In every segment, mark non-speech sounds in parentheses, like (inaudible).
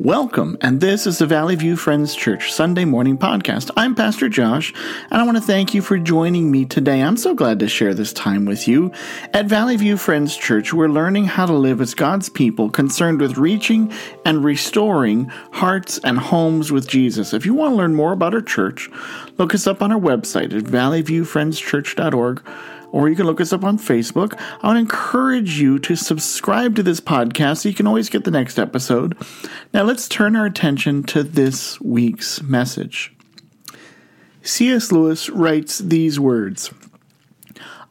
Welcome, and this is the Valley View Friends Church Sunday morning podcast. I'm Pastor Josh, and I want to thank you for joining me today. I'm so glad to share this time with you. At Valley View Friends Church, we're learning how to live as God's people concerned with reaching and restoring hearts and homes with Jesus. If you want to learn more about our church, look us up on our website at valleyviewfriendschurch.org or you can look us up on Facebook. I would encourage you to subscribe to this podcast so you can always get the next episode. Now, let's turn our attention to this week's message. C.S. Lewis writes these words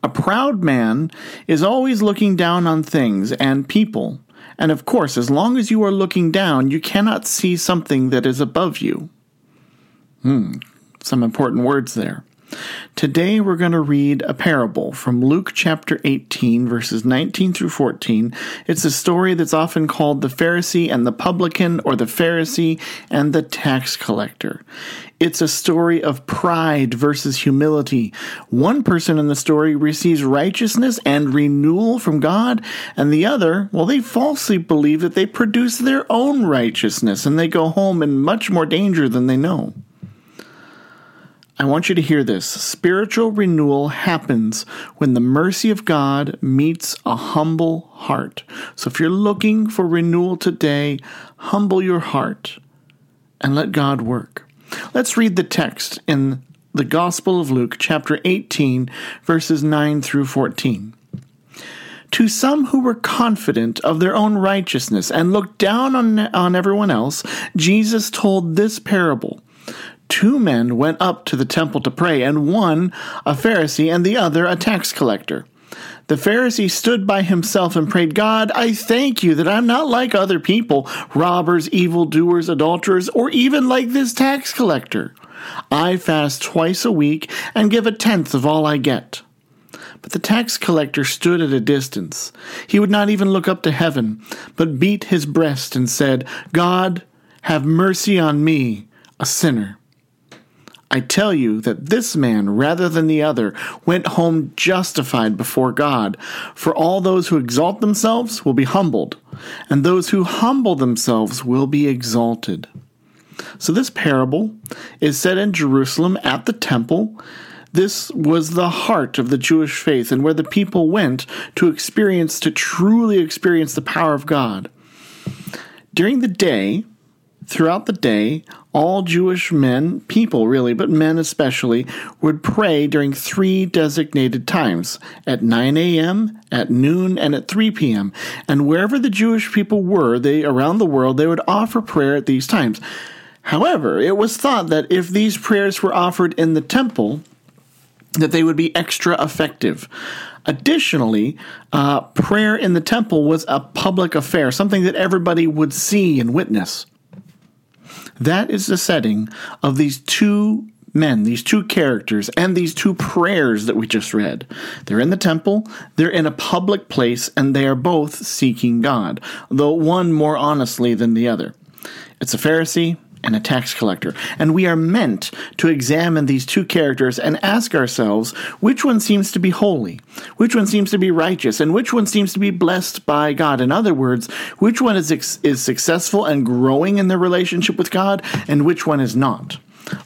A proud man is always looking down on things and people. And of course, as long as you are looking down, you cannot see something that is above you. Hmm, some important words there. Today we're going to read a parable from Luke chapter 18, verses 19 through 14. It's a story that's often called the Pharisee and the publican, or the Pharisee and the tax collector. It's a story of pride versus humility. One person in the story receives righteousness and renewal from God, and the other, well, they falsely believe that they produce their own righteousness and they go home in much more danger than they know. I want you to hear this. Spiritual renewal happens when the mercy of God meets a humble heart. So if you're looking for renewal today, humble your heart and let God work. Let's read the text in the Gospel of Luke, chapter 18, verses 9 through 14. To some who were confident of their own righteousness and looked down on, on everyone else, Jesus told this parable two men went up to the temple to pray, and one a Pharisee and the other a tax collector. The Pharisee stood by himself and prayed, God, I thank you that I'm not like other people, robbers, evildoers, adulterers, or even like this tax collector. I fast twice a week and give a tenth of all I get. But the tax collector stood at a distance. He would not even look up to heaven, but beat his breast and said, God, have mercy on me, a sinner. I tell you that this man, rather than the other, went home justified before God. For all those who exalt themselves will be humbled, and those who humble themselves will be exalted. So, this parable is set in Jerusalem at the temple. This was the heart of the Jewish faith and where the people went to experience, to truly experience the power of God. During the day, throughout the day, all Jewish men, people really, but men especially, would pray during three designated times at 9 a.m., at noon, and at 3 p.m. And wherever the Jewish people were, they around the world, they would offer prayer at these times. However, it was thought that if these prayers were offered in the temple, that they would be extra effective. Additionally, uh, prayer in the temple was a public affair, something that everybody would see and witness. That is the setting of these two men, these two characters, and these two prayers that we just read. They're in the temple, they're in a public place, and they are both seeking God, though one more honestly than the other. It's a Pharisee and a tax collector. And we are meant to examine these two characters and ask ourselves which one seems to be holy, which one seems to be righteous, and which one seems to be blessed by God. In other words, which one is, is successful and growing in their relationship with God, and which one is not.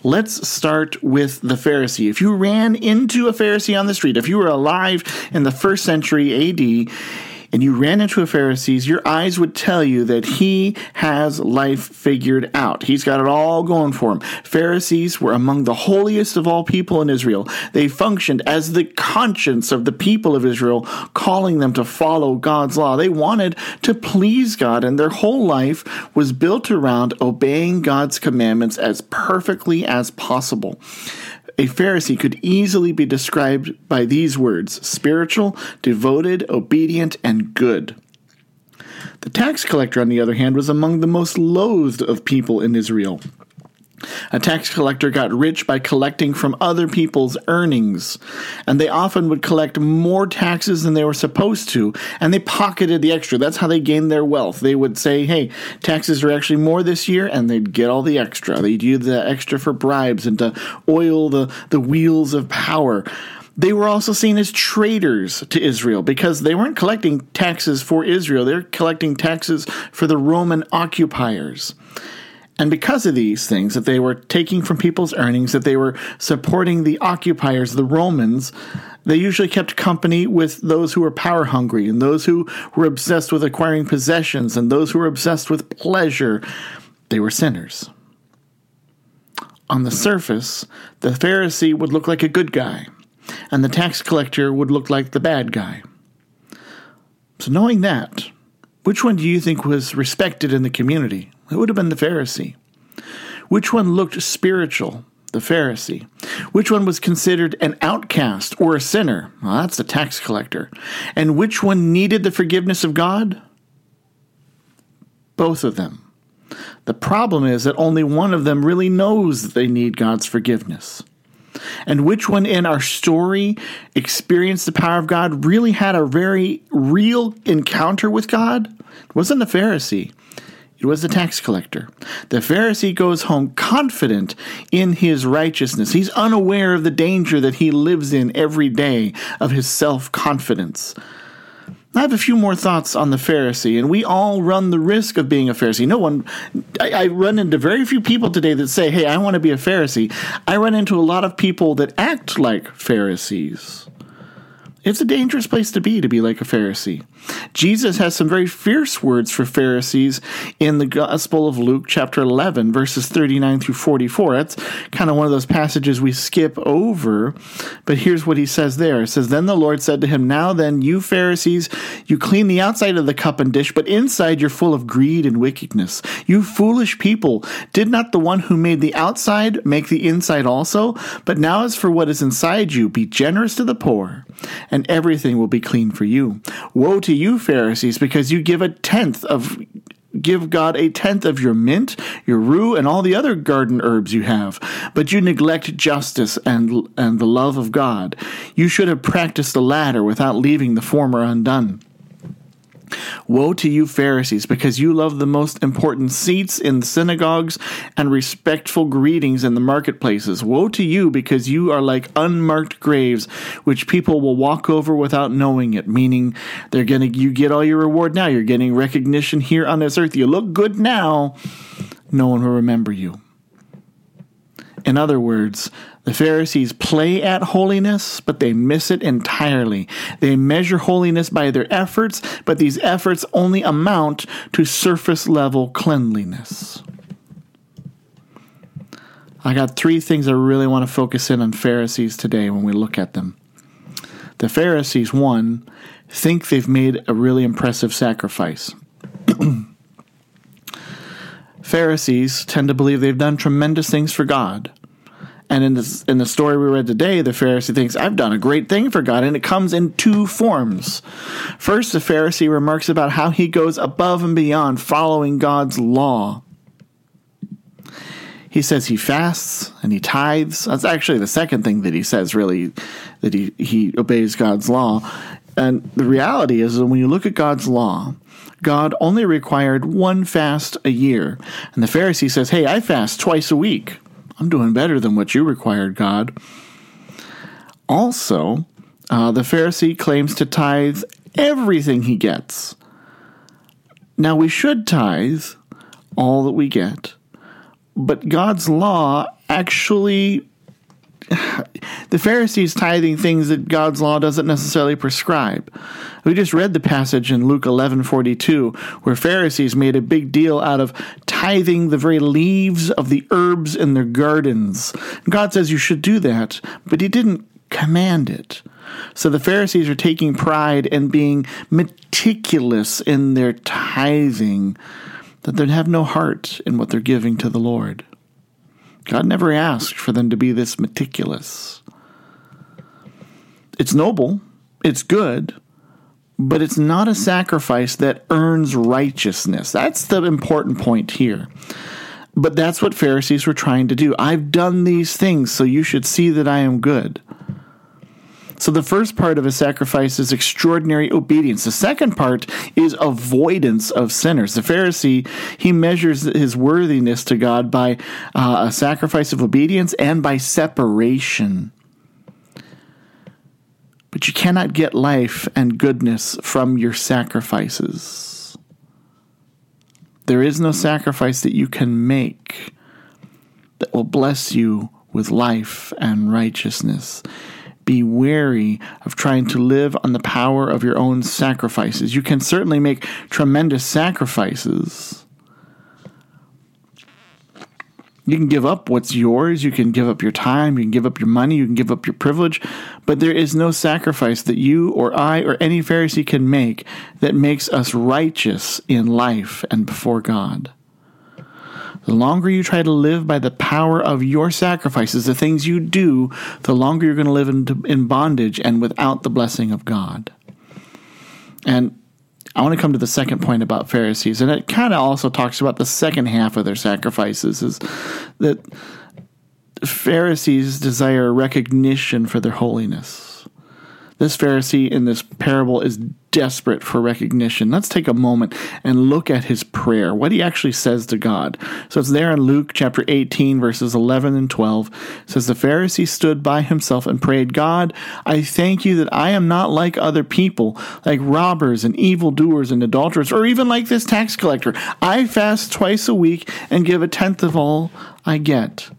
Let's start with the Pharisee. If you ran into a Pharisee on the street, if you were alive in the first century AD, and you ran into a Pharisee, your eyes would tell you that he has life figured out. He's got it all going for him. Pharisees were among the holiest of all people in Israel. They functioned as the conscience of the people of Israel, calling them to follow God's law. They wanted to please God, and their whole life was built around obeying God's commandments as perfectly as possible a Pharisee could easily be described by these words spiritual, devoted, obedient, and good. The tax collector, on the other hand, was among the most loathed of people in Israel. A tax collector got rich by collecting from other people's earnings, and they often would collect more taxes than they were supposed to, and they pocketed the extra. That's how they gained their wealth. They would say, hey, taxes are actually more this year, and they'd get all the extra. They'd use the extra for bribes and to oil the, the wheels of power. They were also seen as traitors to Israel because they weren't collecting taxes for Israel, they're collecting taxes for the Roman occupiers. And because of these things, that they were taking from people's earnings, that they were supporting the occupiers, the Romans, they usually kept company with those who were power hungry and those who were obsessed with acquiring possessions and those who were obsessed with pleasure. They were sinners. On the surface, the Pharisee would look like a good guy, and the tax collector would look like the bad guy. So, knowing that, which one do you think was respected in the community? It would have been the Pharisee. Which one looked spiritual? The Pharisee. Which one was considered an outcast or a sinner? Well, that's the tax collector. And which one needed the forgiveness of God? Both of them. The problem is that only one of them really knows that they need God's forgiveness. And which one in our story experienced the power of God, really had a very real encounter with God? It wasn't the Pharisee. It was the tax collector. The Pharisee goes home confident in his righteousness. He's unaware of the danger that he lives in every day of his self confidence. I have a few more thoughts on the Pharisee, and we all run the risk of being a Pharisee. No one, I, I, run into very few people today that say, Hey, I want to be a Pharisee. I run into a lot of people that act like Pharisees. It's a dangerous place to be, to be like a Pharisee. Jesus has some very fierce words for Pharisees in the Gospel of Luke, chapter 11, verses 39 through 44. That's kind of one of those passages we skip over, but here's what he says there. It says, Then the Lord said to him, Now then, you Pharisees, you clean the outside of the cup and dish, but inside you're full of greed and wickedness. You foolish people, did not the one who made the outside make the inside also? But now as for what is inside you, be generous to the poor and everything will be clean for you. Woe to you, Pharisees, because you give a tenth of give God a tenth of your mint, your rue, and all the other garden herbs you have. But you neglect justice and, and the love of God. You should have practiced the latter without leaving the former undone. Woe to you, Pharisees, because you love the most important seats in the synagogues and respectful greetings in the marketplaces. Woe to you, because you are like unmarked graves, which people will walk over without knowing it, meaning they're gonna you get all your reward now. You're getting recognition here on this earth. You look good now. No one will remember you. In other words, the Pharisees play at holiness, but they miss it entirely. They measure holiness by their efforts, but these efforts only amount to surface level cleanliness. I got three things I really want to focus in on Pharisees today when we look at them. The Pharisees, one, think they've made a really impressive sacrifice. (clears throat) Pharisees tend to believe they've done tremendous things for God. And in this in the story we read today, the Pharisee thinks, I've done a great thing for God, and it comes in two forms. First, the Pharisee remarks about how he goes above and beyond following God's law. He says he fasts and he tithes. That's actually the second thing that he says, really, that he, he obeys God's law. And the reality is that when you look at God's law, God only required one fast a year. And the Pharisee says, Hey, I fast twice a week. I'm doing better than what you required, God. Also, uh, the Pharisee claims to tithe everything he gets. Now, we should tithe all that we get, but God's law actually (sighs) the Pharisees tithing things that God's law doesn't necessarily prescribe. We just read the passage in Luke 11:42 where Pharisees made a big deal out of tithing the very leaves of the herbs in their gardens. God says you should do that, but he didn't command it. So the Pharisees are taking pride in being meticulous in their tithing that they have no heart in what they're giving to the Lord. God never asked for them to be this meticulous. It's noble, it's good, but it's not a sacrifice that earns righteousness. That's the important point here. But that's what Pharisees were trying to do. I've done these things, so you should see that I am good. So the first part of a sacrifice is extraordinary obedience. The second part is avoidance of sinners. The Pharisee, he measures his worthiness to God by uh, a sacrifice of obedience and by separation. But you cannot get life and goodness from your sacrifices. There is no sacrifice that you can make that will bless you with life and righteousness. Be wary of trying to live on the power of your own sacrifices. You can certainly make tremendous sacrifices you can give up what's yours. You can give up your time. You can give up your money. You can give up your privilege. But there is no sacrifice that you or I or any Pharisee can make that makes us righteous in life and before God. The longer you try to live by the power of your sacrifices, the things you do, the longer you're going to live in, bondage and without the blessing of God. And I want to come to the second point about Pharisees, and it kind of also talks about the second half of their sacrifices is that Pharisees desire recognition for their holiness. This Pharisee in this parable is desperate for recognition. Let's take a moment and look at his prayer, what he actually says to God. So it's there in Luke chapter 18, verses 11 and 12. It says, The Pharisee stood by himself and prayed, God, I thank you that I am not like other people, like robbers and evildoers and adulterers, or even like this tax collector. I fast twice a week and give a tenth of all I get.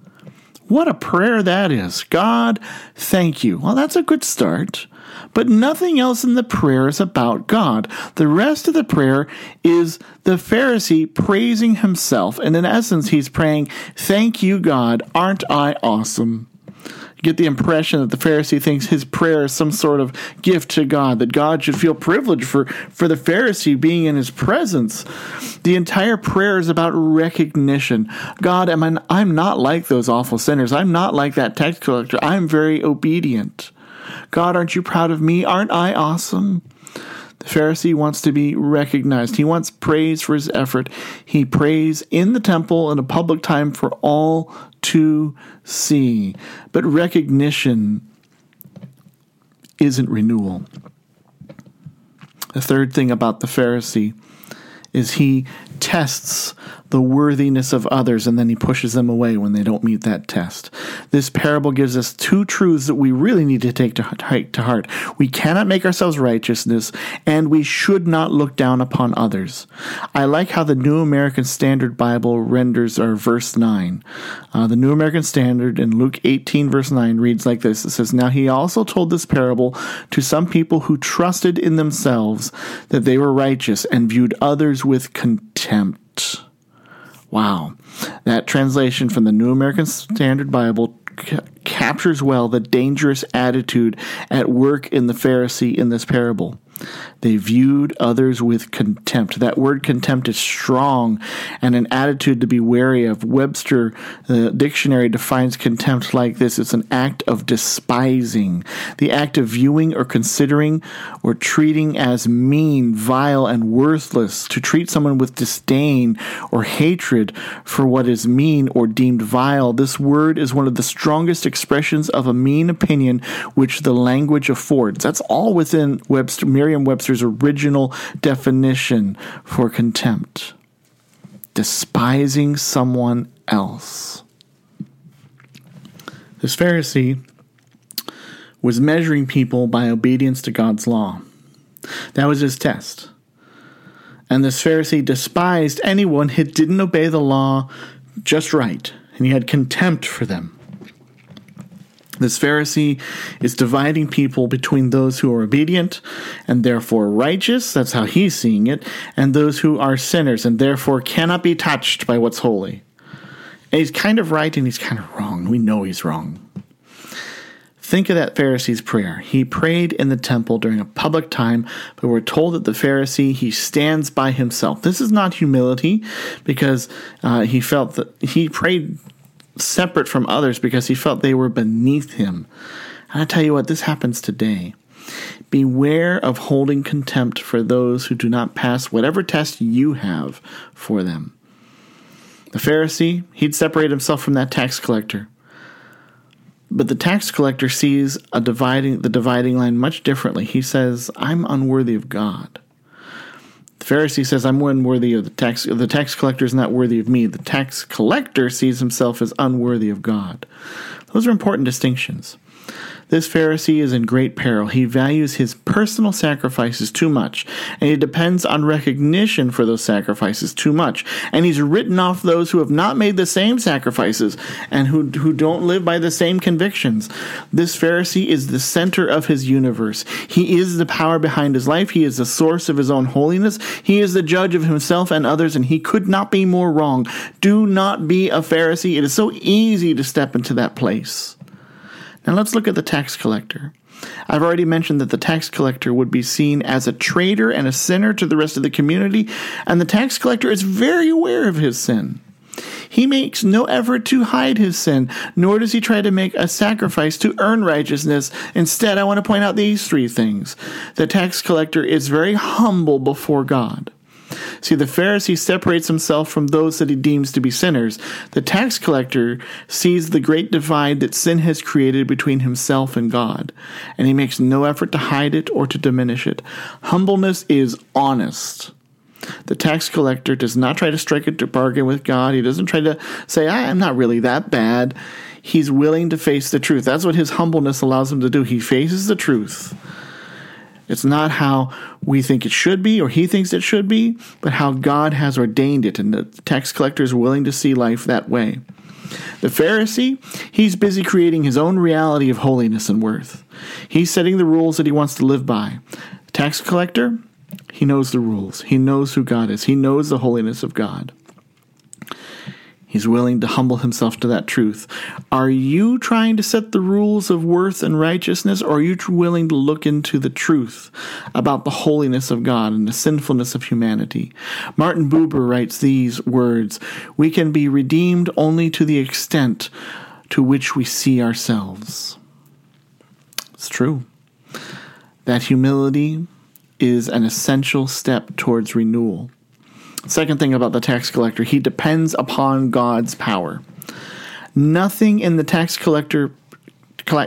What a prayer that is. God, thank you. Well, that's a good start. But nothing else in the prayer is about God. The rest of the prayer is the Pharisee praising himself. And in essence, he's praying, Thank you, God. Aren't I awesome? You get the impression that the Pharisee thinks his prayer is some sort of gift to God, that God should feel privileged for, for the Pharisee being in his presence. The entire prayer is about recognition. God, am I, I'm not like those awful sinners. I'm not like that tax collector. I'm very obedient. God, aren't you proud of me? Aren't I awesome? The Pharisee wants to be recognized. He wants praise for his effort. He prays in the temple in a public time for all to see. But recognition isn't renewal. The third thing about the Pharisee is he tests the worthiness of others and then he pushes them away when they don't meet that test. This parable gives us two truths that we really need to take to, heart. We cannot make ourselves righteousness and we should not look down upon others. I like how the New American Standard Bible renders our verse 9. Uh, the New American Standard in Luke 18 verse 9 reads like this. It says, Now he also told this parable to some people who trusted in themselves that they were righteous and viewed others with contempt. Wow. That translation from the New American Standard Bible c- captures well the dangerous attitude at work in the Pharisee in this parable. They viewed others with contempt. That word contempt is strong and an attitude to be wary of. Webster, the dictionary, defines contempt like this it's an act of despising, the act of viewing or considering or treating as mean, vile, and worthless, to treat someone with disdain or hatred for what is mean or deemed vile. This word is one of the strongest expressions of a mean opinion which the language affords. That's all within Webster, Merriam Webster's original definition for contempt despising someone else. This Pharisee was measuring people by obedience to God's law. That was his test. And this Pharisee despised anyone who didn't obey the law just right, and he had contempt for them. This Pharisee is dividing people between those who are obedient and therefore righteous, that's how he's seeing it, and those who are sinners and therefore cannot be touched by what's holy. And he's kind of right and he's kind of wrong. We know he's wrong. Think of that Pharisee's prayer. He prayed in the temple during a public time, but we're told that the Pharisee, he stands by himself. This is not humility because uh, he felt that he prayed separate from others because he felt they were beneath him. And I tell you what, this happens today. Beware of holding contempt for those who do not pass whatever test you have for them. The Pharisee, he'd separate himself from that tax collector. But the tax collector sees a dividing the dividing line much differently. He says, I'm unworthy of God. The Pharisee says, I'm unworthy of the tax. The tax collector is not worthy of me. The tax collector sees himself as unworthy of God. Those are important distinctions. This Pharisee is in great peril. He values his personal sacrifices too much, and he depends on recognition for those sacrifices too much. And he's written off those who have not made the same sacrifices and who, who don't live by the same convictions. This Pharisee is the center of his universe. He is the power behind his life. He is the source of his own holiness. He is the judge of himself and others, and he could not be more wrong. Do not be a Pharisee. It is so easy to step into that place. Now let's look at the tax collector. I've already mentioned that the tax collector would be seen as a traitor and a sinner to the rest of the community, and the tax collector is very aware of his sin. He makes no effort to hide his sin, nor does he try to make a sacrifice to earn righteousness. Instead, I want to point out these three things. The tax collector is very humble before God. See, the Pharisee separates himself from those that he deems to be sinners. The tax collector sees the great divide that sin has created between himself and God, and he makes no effort to hide it or to diminish it. Humbleness is honest. The tax collector does not try to strike a bargain with God. He doesn't try to say, I'm not really that bad. He's willing to face the truth. That's what his humbleness allows him to do. He faces the truth it's not how we think it should be or he thinks it should be, but how God has ordained it. And the tax collector is willing to see life that way. The Pharisee, he's busy creating his own reality of holiness and worth. He's setting the rules that he wants to live by. The tax collector, he knows the rules. He knows who God is. He knows the holiness of God. He's willing to humble himself to that truth. Are you trying to set the rules of worth and righteousness, or are you willing to look into the truth about the holiness of God and the sinfulness of humanity? Martin Buber writes these words We can be redeemed only to the extent to which we see ourselves. It's true. That humility is an essential step towards renewal. Second thing about the tax collector, he depends upon God's power. Nothing in the tax collector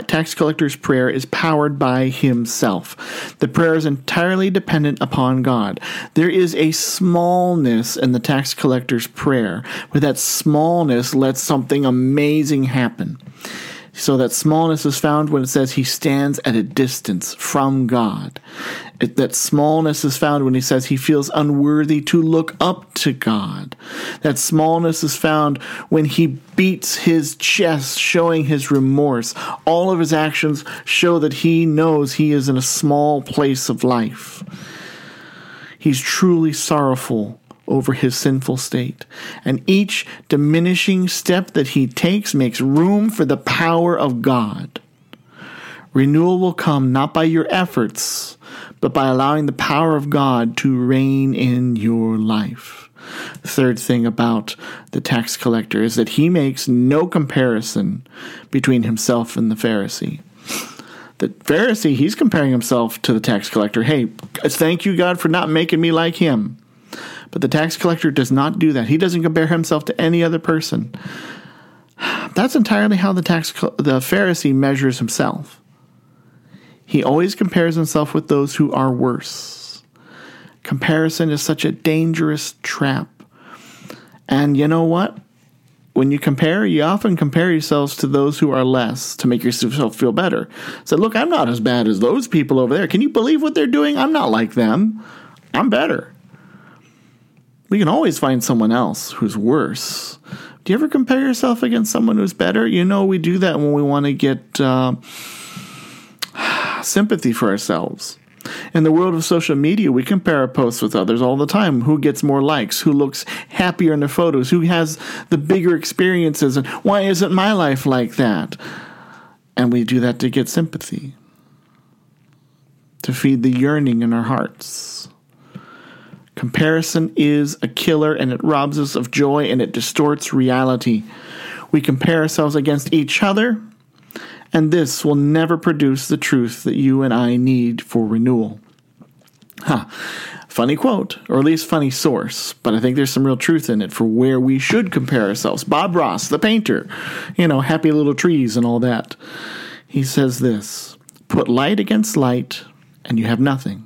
tax collector's prayer is powered by himself. The prayer is entirely dependent upon God. There is a smallness in the tax collector's prayer, but that smallness lets something amazing happen. So that smallness is found when it says he stands at a distance from God. It, that smallness is found when he says he feels unworthy to look up to God. That smallness is found when he beats his chest, showing his remorse. All of his actions show that he knows he is in a small place of life. He's truly sorrowful over his sinful state. And each diminishing step that he takes makes room for the power of God. Renewal will come not by your efforts, but by allowing the power of God to reign in your life. third thing about the tax collector is that he makes no comparison between himself and the Pharisee. The Pharisee, he's comparing himself to the tax collector. Hey, thank you, God, for not making me like him. But the tax collector does not do that. He doesn't compare himself to any other person. That's entirely how the tax the Pharisee measures himself. He always compares himself with those who are worse. Comparison is such a dangerous trap. And you know what? When you compare, you often compare yourselves to those who are less to make yourself feel better. So, look, I'm not as bad as those people over there. Can you believe what they're doing? I'm not like them. I'm better. We can always find someone else who's worse. Do you ever compare yourself against someone who's better? You know, we do that when we want to get uh, (sighs) sympathy for ourselves. In the world of social media, we compare our posts with others all the time. Who gets more likes? Who looks happier in their photos? Who has the bigger experiences? And why isn't my life like that? And we do that to get sympathy, to feed the yearning in our hearts. Comparison is a killer and it robs us of joy and it distorts reality. We compare ourselves against each other, and this will never produce the truth that you and I need for renewal. Huh. Funny quote, or at least funny source, but I think there's some real truth in it for where we should compare ourselves. Bob Ross, the painter, you know, happy little trees and all that. He says this Put light against light, and you have nothing.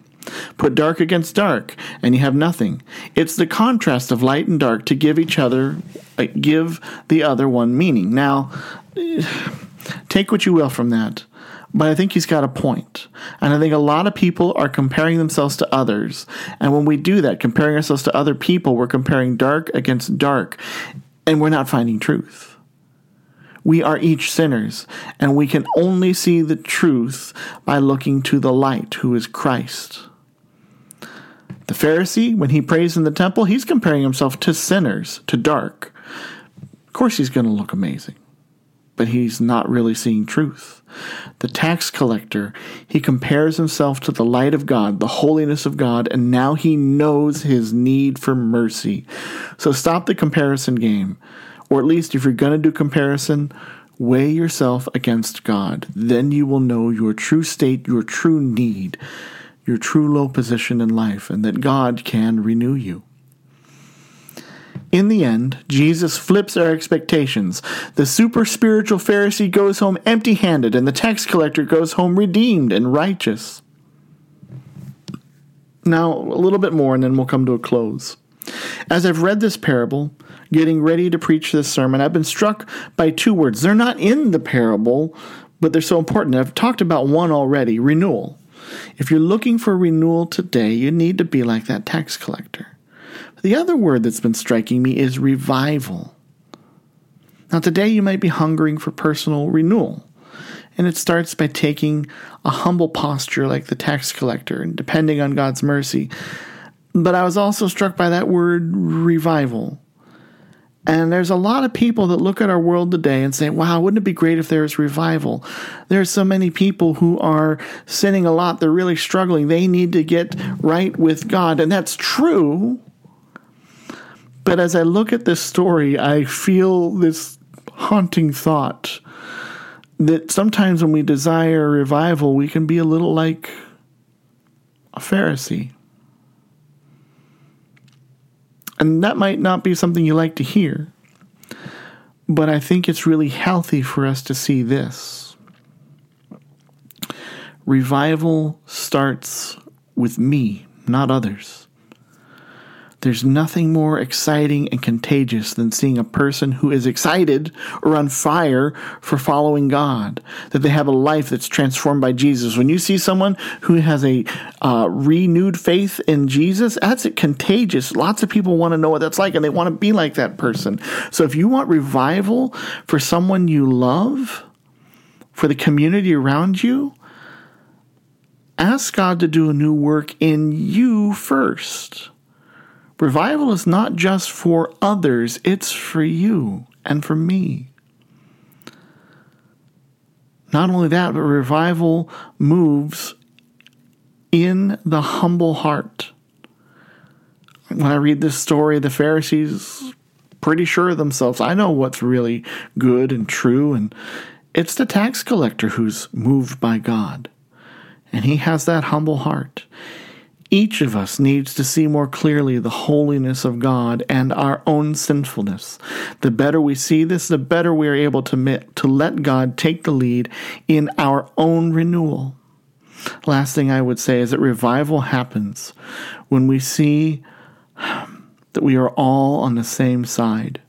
Put dark against dark, and you have nothing. It's the contrast of light and dark to give each other, uh, give the other one meaning. Now, (sighs) take what you will from that. but I think he's got a point. And I think a lot of people are comparing themselves to others. And when we do that, comparing ourselves to other people, we're comparing dark against dark, and we're not finding truth. We are each sinners, and we can only see the truth by looking to the light, who is Christ. The Pharisee, when he prays in the temple, he's comparing himself to sinners, to dark. Of course, he's going to look amazing but he's not really seeing truth. The tax collector, he compares himself to the light of God, the holiness of God, and now he knows his need for mercy. So stop the comparison game. Or at least if you're going to do comparison, weigh yourself against God. Then you will know your true state, your true need, your true low position in life, and that God can renew you. In the end, Jesus flips our expectations. The super spiritual Pharisee goes home empty handed, and the tax collector goes home redeemed and righteous. Now, a little bit more, and then we'll come to a close. As I've read this parable, getting ready to preach this sermon, I've been struck by two words. They're not in the parable, but they're so important. I've talked about one already renewal. If you're looking for renewal today, you need to be like that tax collector. The other word that's been striking me is revival. Now, today you might be hungering for personal renewal, and it starts by taking a humble posture like the tax collector and depending on God's mercy. But I was also struck by that word revival. And there's a lot of people that look at our world today and say, wow, wouldn't it be great if there was revival? There's so many people who are sinning a lot. They're really struggling. They need to get right with God. And that's true. But as I look at this story, I feel this haunting thought that sometimes when we desire revival, we can be a little like a Pharisee. And that might not be something you like to hear, but I think it's really healthy for us to see this. Revival starts with me, not others. There's nothing more exciting and contagious than seeing a person who is excited or on fire for following God, that they have a life that's transformed by Jesus. When you see someone who has a uh, renewed faith in Jesus, that's contagious. Lots of people want to know what that's like and they want to be like that person. So if you want revival for someone you love, for the community around you, ask God to do a new work in you first. Revival is not just for others, it's for you and for me. Not only that, but revival moves in the humble heart. When I read this story, the Pharisees pretty sure of themselves. I know what's really good and true, and it's the tax collector who's moved by God. And he has that humble heart. Each of us needs to see more clearly the holiness of God and our own sinfulness. The better we see this, the better we are able to, to let God take the lead in our own renewal. Last thing I would say is that revival happens when we see (sighs) that we are all on the same side.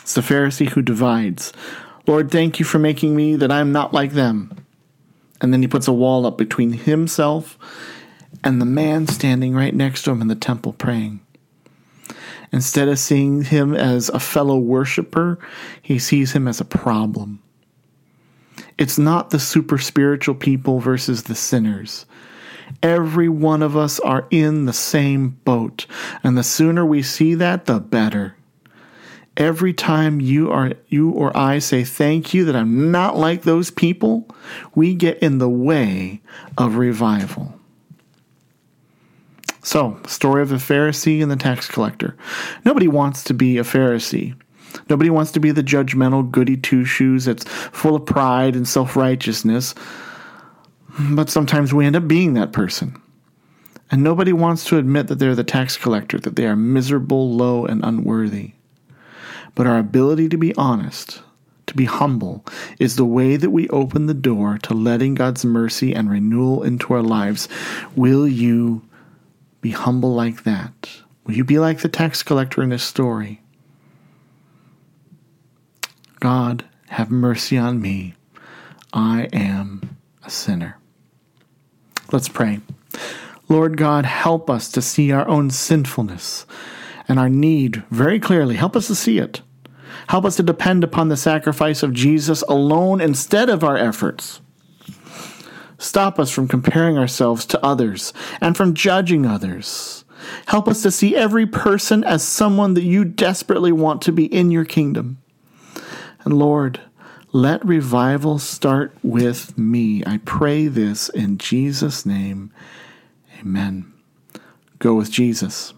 It's the Pharisee who divides. Lord, thank you for making me that I'm not like them. And then he puts a wall up between himself and the man standing right next to him in the temple praying. Instead of seeing him as a fellow worshiper, he sees him as a problem. It's not the super spiritual people versus the sinners. Every one of us are in the same boat, and the sooner we see that, the better. Every time you are you or I say thank you that I'm not like those people, we get in the way of revival. So, story of the Pharisee and the tax collector. Nobody wants to be a Pharisee. Nobody wants to be the judgmental goody two shoes that's full of pride and self righteousness. But sometimes we end up being that person. And nobody wants to admit that they're the tax collector, that they are miserable, low, and unworthy. But our ability to be honest, to be humble, is the way that we open the door to letting God's mercy and renewal into our lives. Will you be humble like that? Will you be like the tax collector in this story? God, have mercy on me, I am a sinner. Let's pray. Lord God, help us to see our own sinfulness and our need very clearly. Help us to see it. Help us to depend upon the sacrifice of Jesus alone instead of our efforts. Stop us from comparing ourselves to others and from judging others. Help us to see every person as someone that you desperately want to be in your kingdom. And Lord, let revival start with me. I pray this in Jesus' name. Amen. Go with Jesus.